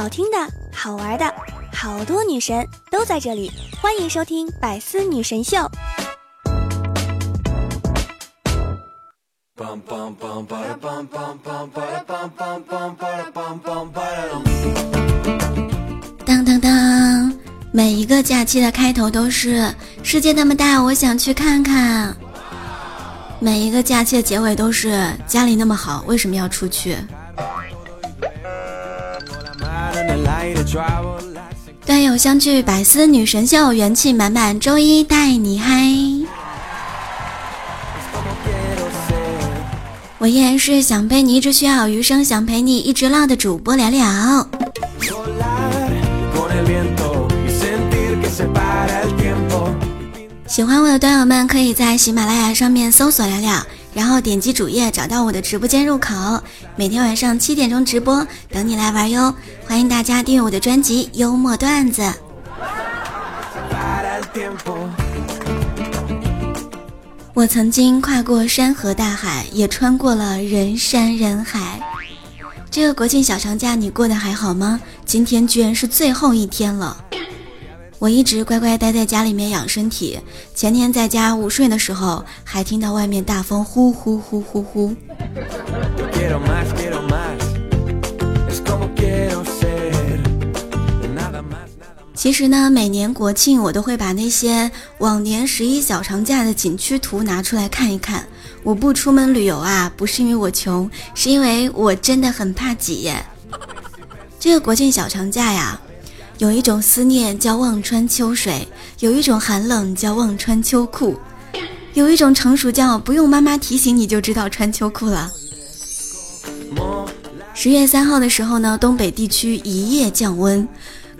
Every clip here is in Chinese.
好听的、好玩的，好多女神都在这里，欢迎收听《百思女神秀》。当当当，每一个假期的开头都是“世界那么大，我想去看看”。每一个假期的结尾都是“家里那么好，为什么要出去”。段友相聚，百思女神秀，元气满满，周一带你嗨。我依然是想陪你一直需要余生，想陪你一直唠的主播聊聊。喜欢我的段友们，可以在喜马拉雅上面搜索聊聊。然后点击主页找到我的直播间入口，每天晚上七点钟直播，等你来玩哟！欢迎大家订阅我的专辑《幽默段子》。我曾经跨过山河大海，也穿过了人山人海。这个国庆小长假你过得还好吗？今天居然是最后一天了。我一直乖乖待在家里面养身体。前天在家午睡的时候，还听到外面大风呼呼呼呼呼。其实呢，每年国庆我都会把那些往年十一小长假的景区图拿出来看一看。我不出门旅游啊，不是因为我穷，是因为我真的很怕挤。这个国庆小长假呀。有一种思念叫望穿秋水，有一种寒冷叫望穿秋裤，有一种成熟叫不用妈妈提醒你就知道穿秋裤了。十月三号的时候呢，东北地区一夜降温，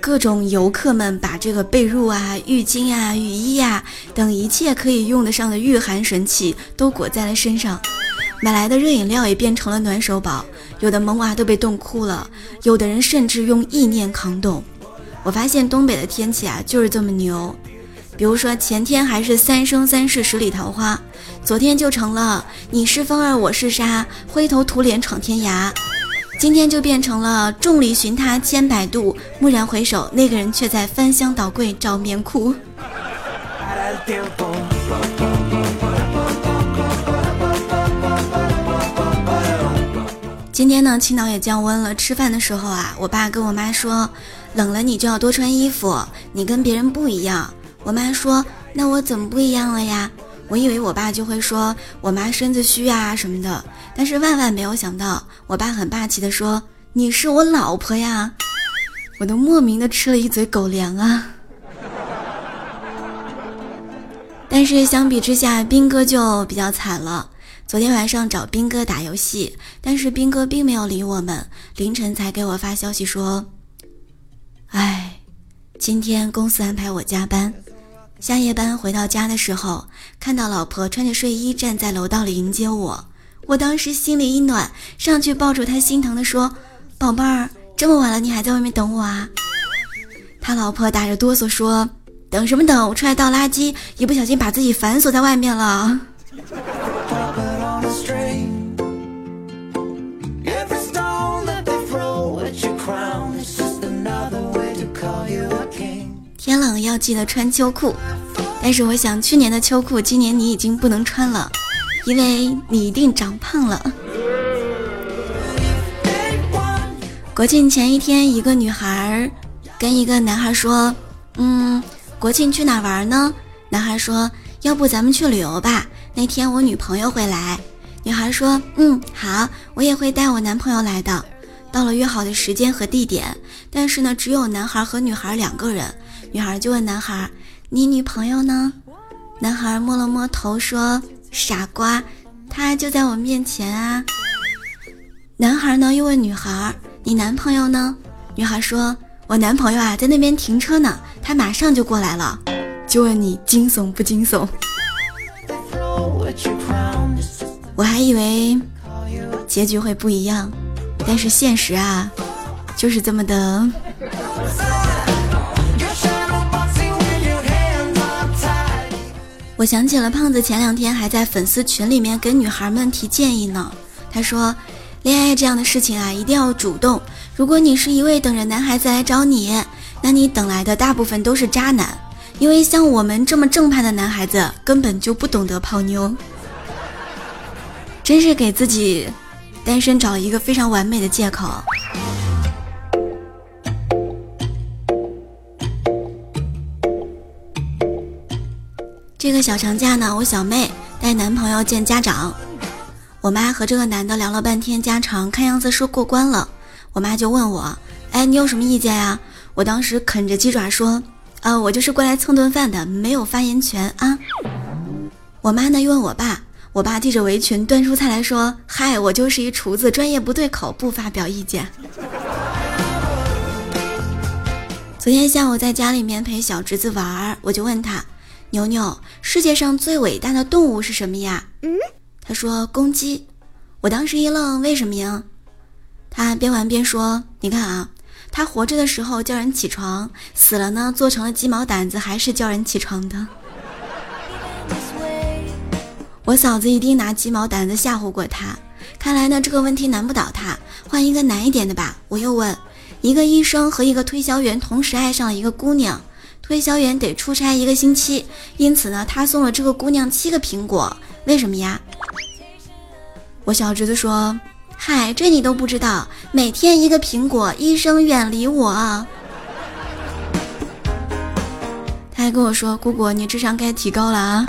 各种游客们把这个被褥啊、浴巾啊、雨衣啊等一切可以用得上的御寒神器都裹在了身上，买来的热饮料也变成了暖手宝，有的萌娃都被冻哭了，有的人甚至用意念扛冻。我发现东北的天气啊，就是这么牛。比如说前天还是三生三世十里桃花，昨天就成了你是风儿我是沙，灰头土脸闯天涯。今天就变成了众里寻他千百度，蓦然回首，那个人却在翻箱倒柜找棉裤。今天呢，青岛也降温了。吃饭的时候啊，我爸跟我妈说。冷了你就要多穿衣服，你跟别人不一样。我妈说：“那我怎么不一样了呀？”我以为我爸就会说我妈身子虚啊什么的，但是万万没有想到，我爸很霸气的说：“你是我老婆呀！”我都莫名的吃了一嘴狗粮啊。但是相比之下，兵哥就比较惨了。昨天晚上找兵哥打游戏，但是兵哥并没有理我们，凌晨才给我发消息说。唉，今天公司安排我加班，下夜班回到家的时候，看到老婆穿着睡衣站在楼道里迎接我，我当时心里一暖，上去抱住她，心疼的说：“宝贝儿，这么晚了你还在外面等我啊？”他老婆打着哆嗦说：“等什么等？我出来倒垃圾，一不小心把自己反锁在外面了。”记得穿秋裤，但是我想去年的秋裤，今年你已经不能穿了，因为你一定长胖了。国庆前一天，一个女孩跟一个男孩说：“嗯，国庆去哪玩呢？”男孩说：“要不咱们去旅游吧？那天我女朋友会来。”女孩说：“嗯，好，我也会带我男朋友来的。”到了约好的时间和地点，但是呢，只有男孩和女孩两个人。女孩就问男孩：“你女朋友呢？”男孩摸了摸头说：“傻瓜，她就在我面前啊。”男孩呢又问女孩：“你男朋友呢？”女孩说：“我男朋友啊，在那边停车呢，他马上就过来了。”就问你惊悚不惊悚？我还以为结局会不一样，但是现实啊，就是这么的。我想起了胖子前两天还在粉丝群里面给女孩们提建议呢。他说：“恋爱这样的事情啊，一定要主动。如果你是一位等着男孩子来找你，那你等来的大部分都是渣男，因为像我们这么正派的男孩子根本就不懂得泡妞，真是给自己单身找一个非常完美的借口。这个小长假呢，我小妹带男朋友见家长，我妈和这个男的聊了半天家常，看样子是过关了。我妈就问我：“哎，你有什么意见呀？”我当时啃着鸡爪说：“呃，我就是过来蹭顿饭的，没有发言权啊。”我妈呢又问我爸，我爸系着围裙端出菜来说：“嗨，我就是一厨子，专业不对口，不发表意见。”昨天下午在家里面陪小侄子玩，我就问他：“牛牛，世界上最伟大的动物是什么呀？”嗯，他说：“公鸡。”我当时一愣，为什么呀？他边玩边说：“你看啊，他活着的时候叫人起床，死了呢，做成了鸡毛掸子，还是叫人起床的。”我嫂子一定拿鸡毛掸子吓唬过他。看来呢，这个问题难不倒他，换一个难一点的吧。我又问：一个医生和一个推销员同时爱上了一个姑娘，推销员得出差一个星期，因此呢，他送了这个姑娘七个苹果，为什么呀？我小侄子说。嗨，这你都不知道？每天一个苹果，医生远离我。他还跟我说：“姑姑，你智商该提高了啊。”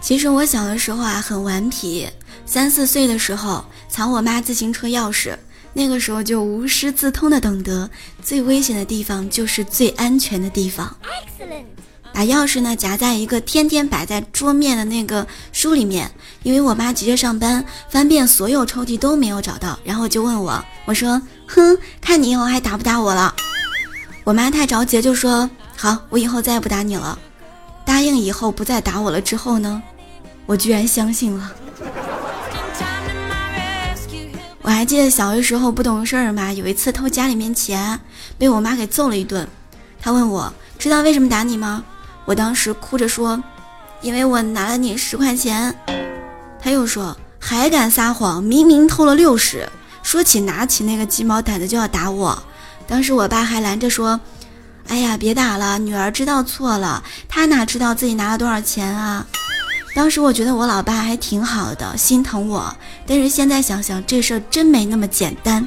其实我小的时候啊，很顽皮。三四岁的时候，藏我妈自行车钥匙，那个时候就无师自通的懂得，最危险的地方就是最安全的地方。把钥匙呢夹在一个天天摆在桌面的那个书里面，因为我妈急着上班，翻遍所有抽屉都没有找到，然后就问我，我说，哼，看你以后还打不打我了。我妈太着急，就说，好，我以后再也不打你了，答应以后不再打我了。之后呢，我居然相信了。我还记得小的时候不懂事儿嘛，有一次偷家里面钱，被我妈给揍了一顿。她问我，知道为什么打你吗？我当时哭着说：“因为我拿了你十块钱。”他又说：“还敢撒谎，明明偷了六十。”说起拿起那个鸡毛掸子就要打我。当时我爸还拦着说：“哎呀，别打了，女儿知道错了，她哪知道自己拿了多少钱啊？”当时我觉得我老爸还挺好的，心疼我。但是现在想想，这事儿真没那么简单。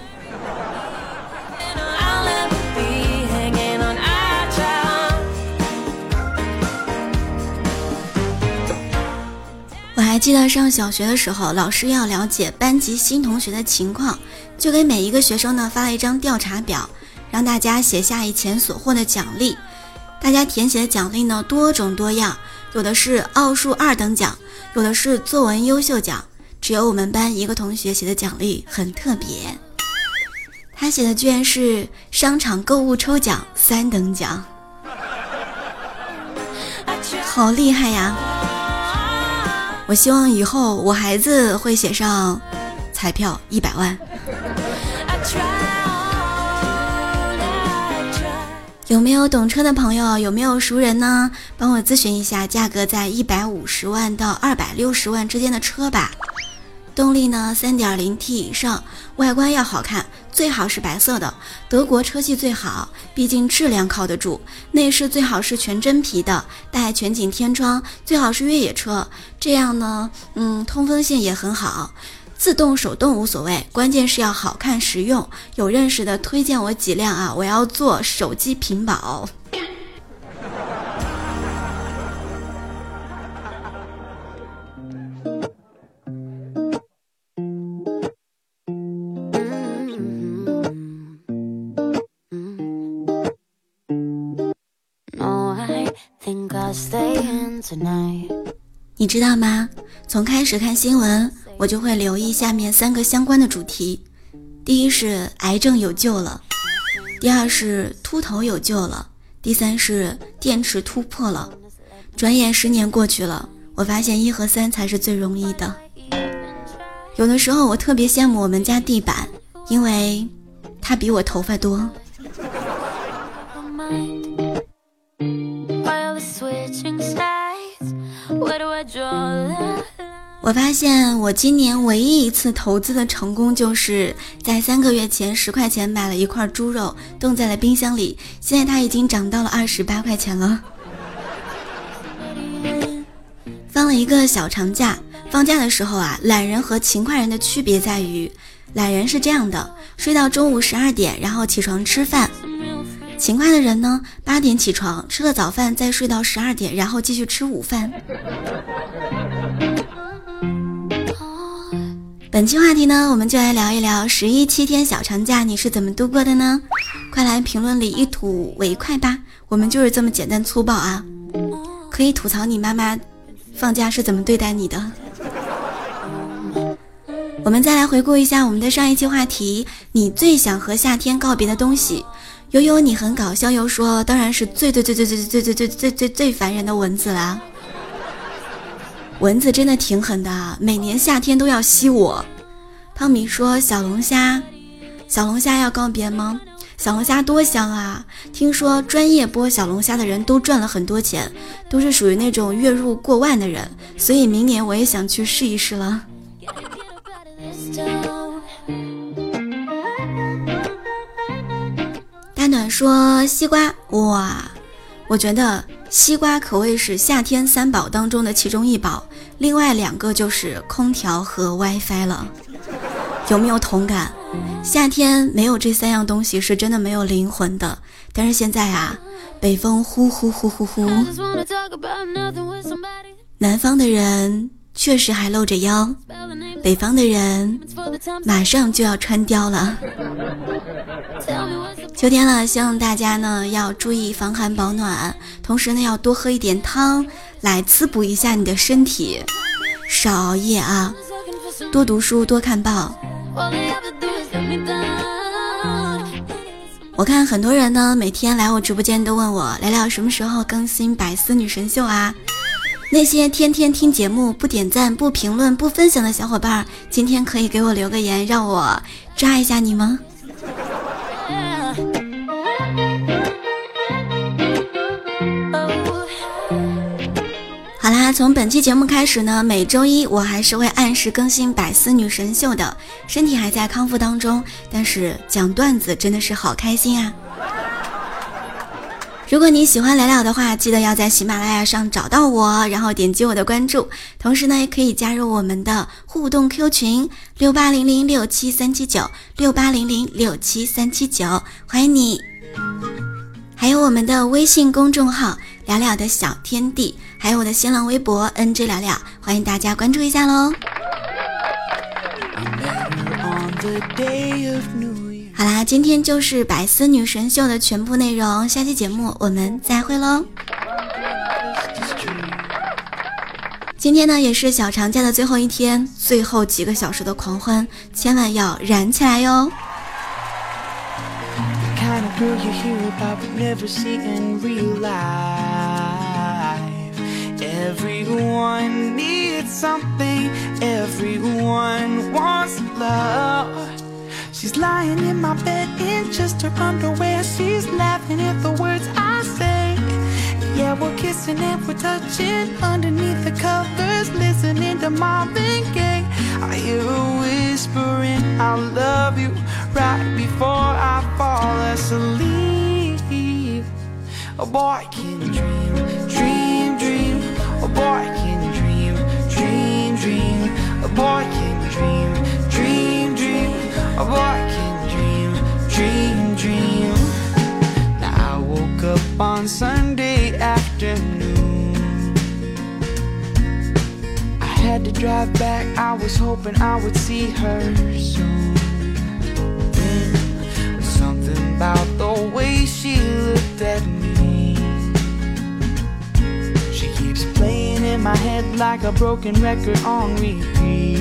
我还记得上小学的时候，老师要了解班级新同学的情况，就给每一个学生呢发了一张调查表，让大家写下以前所获的奖励。大家填写的奖励呢多种多样，有的是奥数二等奖，有的是作文优秀奖。只有我们班一个同学写的奖励很特别，他写的居然是商场购物抽奖三等奖，好厉害呀！我希望以后我孩子会写上彩票一百万。有没有懂车的朋友？有没有熟人呢？帮我咨询一下价格在一百五十万到二百六十万之间的车吧。动力呢？三点零 T 以上，外观要好看，最好是白色的。德国车系最好，毕竟质量靠得住。内饰最好是全真皮的，带全景天窗，最好是越野车。这样呢，嗯，通风性也很好。自动手动无所谓，关键是要好看实用。有认识的推荐我几辆啊，我要做手机屏保。你知道吗？从开始看新闻，我就会留意下面三个相关的主题：第一是癌症有救了，第二是秃头有救了，第三是电池突破了。转眼十年过去了，我发现一和三才是最容易的。有的时候我特别羡慕我们家地板，因为它比我头发多。我发现我今年唯一一次投资的成功，就是在三个月前十块钱买了一块猪肉，冻在了冰箱里，现在它已经涨到了二十八块钱了。放了一个小长假，放假的时候啊，懒人和勤快人的区别在于，懒人是这样的，睡到中午十二点，然后起床吃饭；勤快的人呢，八点起床，吃了早饭，再睡到十二点，然后继续吃午饭。本期话题呢，我们就来聊一聊十一七天小长假你是怎么度过的呢？快来评论里一吐为快吧！我们就是这么简单粗暴啊！可以吐槽你妈妈放假是怎么对待你的。我们再来回顾一下我们的上一期话题：你最想和夏天告别的东西。悠悠，你很搞笑，又说当然是最最最最最最最最最最最烦人的蚊子啦。蚊子真的挺狠的，每年夏天都要吸我。胖米说：“小龙虾，小龙虾要告别吗？小龙虾多香啊！听说专业剥小龙虾的人都赚了很多钱，都是属于那种月入过万的人，所以明年我也想去试一试了。”大暖说：“西瓜，哇，我觉得。”西瓜可谓是夏天三宝当中的其中一宝，另外两个就是空调和 WiFi 了。有没有同感？夏天没有这三样东西是真的没有灵魂的。但是现在啊，北风呼呼呼呼呼，南方的人。确实还露着腰，北方的人马上就要穿貂了。秋天了，希望大家呢要注意防寒保暖，同时呢要多喝一点汤来滋补一下你的身体，少熬夜啊，多读书多看报。我看很多人呢每天来我直播间都问我聊聊什么时候更新百思女神秀啊。那些天天听节目不点赞、不评论、不分享的小伙伴，今天可以给我留个言，让我抓一下你吗？好啦，从本期节目开始呢，每周一我还是会按时更新百思女神秀的，身体还在康复当中，但是讲段子真的是好开心啊！如果你喜欢聊聊的话，记得要在喜马拉雅上找到我，然后点击我的关注。同时呢，也可以加入我们的互动 Q 群六八零零六七三七九六八零零六七三七九，欢迎你。还有我们的微信公众号聊聊的小天地，还有我的新浪微博 NJ 聊聊，欢迎大家关注一下喽。好啦，今天就是百思女神秀的全部内容，下期节目我们再会喽。今天呢也是小长假的最后一天，最后几个小时的狂欢，千万要燃起来哟！She's lying in my bed in just her underwear. She's laughing at the words I say. Yeah, we're kissing and we're touching underneath the covers, listening to Marvin Gaye. I hear her whispering, I love you, right before I fall asleep. A boy can dream. A boy can dream, dream, dream. A boy can dream dream, dream. a boy can dream, dream, dream. Now I woke up on Sunday afternoon. I had to drive back, I was hoping I would see her soon. Mm, something about the way she looked at me. Keeps playing in my head like a broken record on repeat.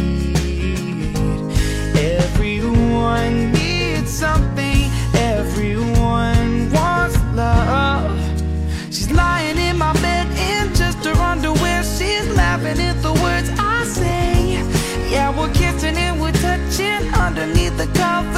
Everyone needs something, everyone wants love. She's lying in my bed in just her underwear. She's laughing at the words I say. Yeah, we're kissing and we're touching underneath the covers,